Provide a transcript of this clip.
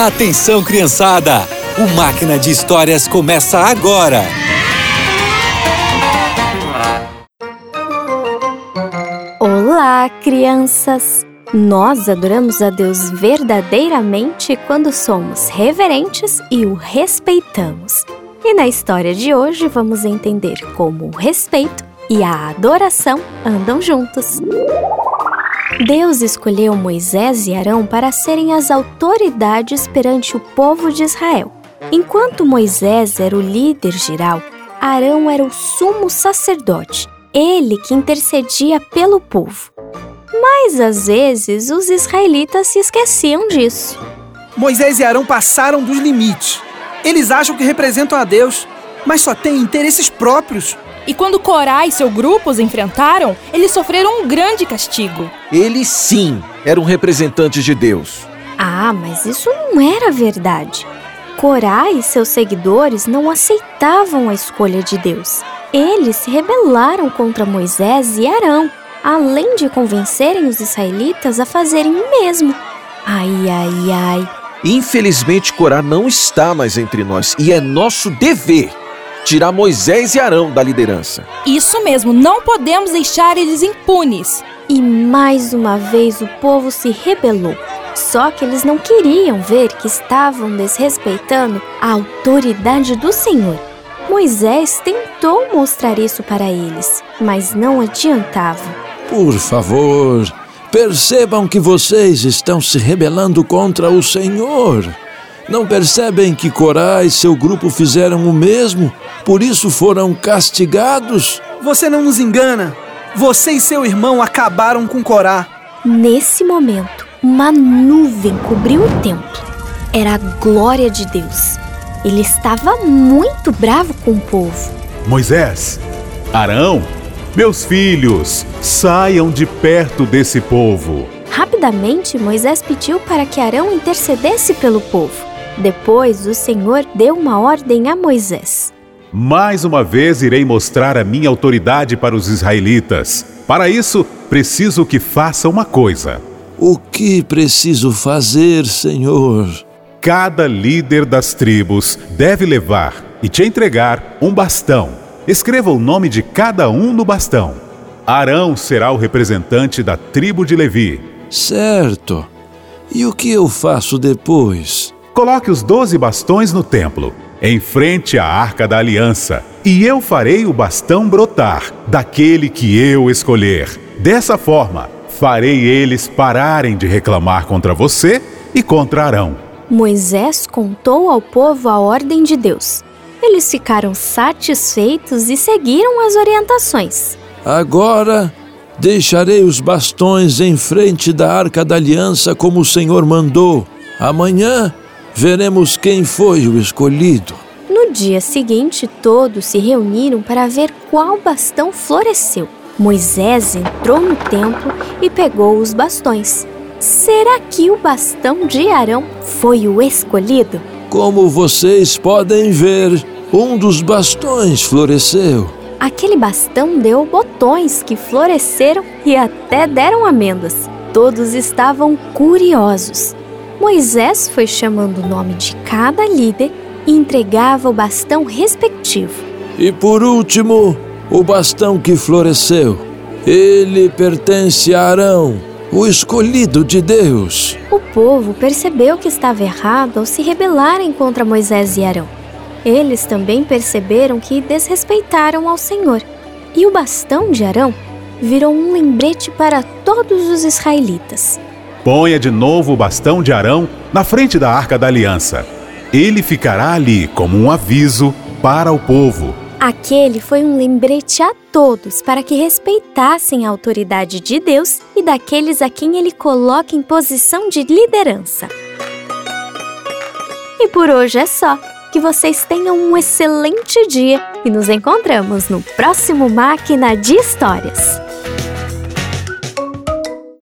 Atenção, criançada! O Máquina de Histórias começa agora! Olá, crianças! Nós adoramos a Deus verdadeiramente quando somos reverentes e o respeitamos. E na história de hoje vamos entender como o respeito e a adoração andam juntos. Deus escolheu Moisés e Arão para serem as autoridades perante o povo de Israel. Enquanto Moisés era o líder geral, Arão era o sumo sacerdote, ele que intercedia pelo povo. Mas às vezes os israelitas se esqueciam disso. Moisés e Arão passaram dos limites. Eles acham que representam a Deus, mas só têm interesses próprios. E quando Corá e seu grupo os enfrentaram, eles sofreram um grande castigo. Eles sim eram representantes de Deus. Ah, mas isso não era verdade. Corá e seus seguidores não aceitavam a escolha de Deus. Eles se rebelaram contra Moisés e Arão, além de convencerem os israelitas a fazerem o mesmo. Ai, ai, ai. Infelizmente, Corá não está mais entre nós e é nosso dever tirar Moisés e Arão da liderança. Isso mesmo, não podemos deixar eles impunes. E mais uma vez o povo se rebelou. Só que eles não queriam ver que estavam desrespeitando a autoridade do Senhor. Moisés tentou mostrar isso para eles, mas não adiantava. Por favor, percebam que vocês estão se rebelando contra o Senhor. Não percebem que Corá e seu grupo fizeram o mesmo? Por isso foram castigados? Você não nos engana. Você e seu irmão acabaram com Corá. Nesse momento, uma nuvem cobriu o templo. Era a glória de Deus. Ele estava muito bravo com o povo. Moisés, Arão, meus filhos, saiam de perto desse povo. Rapidamente, Moisés pediu para que Arão intercedesse pelo povo. Depois, o Senhor deu uma ordem a Moisés. Mais uma vez irei mostrar a minha autoridade para os israelitas. Para isso, preciso que faça uma coisa. O que preciso fazer, Senhor? Cada líder das tribos deve levar e te entregar um bastão. Escreva o nome de cada um no bastão. Arão será o representante da tribo de Levi. Certo. E o que eu faço depois? Coloque os doze bastões no templo, em frente à arca da aliança, e eu farei o bastão brotar, daquele que eu escolher. Dessa forma, farei eles pararem de reclamar contra você e contra Arão. Moisés contou ao povo a ordem de Deus. Eles ficaram satisfeitos e seguiram as orientações. Agora deixarei os bastões em frente da arca da aliança como o Senhor mandou. Amanhã veremos quem foi o escolhido. No dia seguinte, todos se reuniram para ver qual bastão floresceu. Moisés entrou no templo e pegou os bastões. Será que o bastão de Arão foi o escolhido? Como vocês podem ver, um dos bastões floresceu. Aquele bastão deu botões que floresceram e até deram amêndoas. Todos estavam curiosos. Moisés foi chamando o nome de cada líder e entregava o bastão respectivo. E por último, o bastão que floresceu. Ele pertence a Arão, o escolhido de Deus. O povo percebeu que estava errado ao se rebelarem contra Moisés e Arão. Eles também perceberam que desrespeitaram ao Senhor. E o bastão de Arão virou um lembrete para todos os israelitas. Ponha de novo o bastão de Arão na frente da arca da aliança. Ele ficará ali como um aviso para o povo. Aquele foi um lembrete a todos para que respeitassem a autoridade de Deus e daqueles a quem ele coloca em posição de liderança. E por hoje é só. Que vocês tenham um excelente dia e nos encontramos no próximo Máquina de Histórias.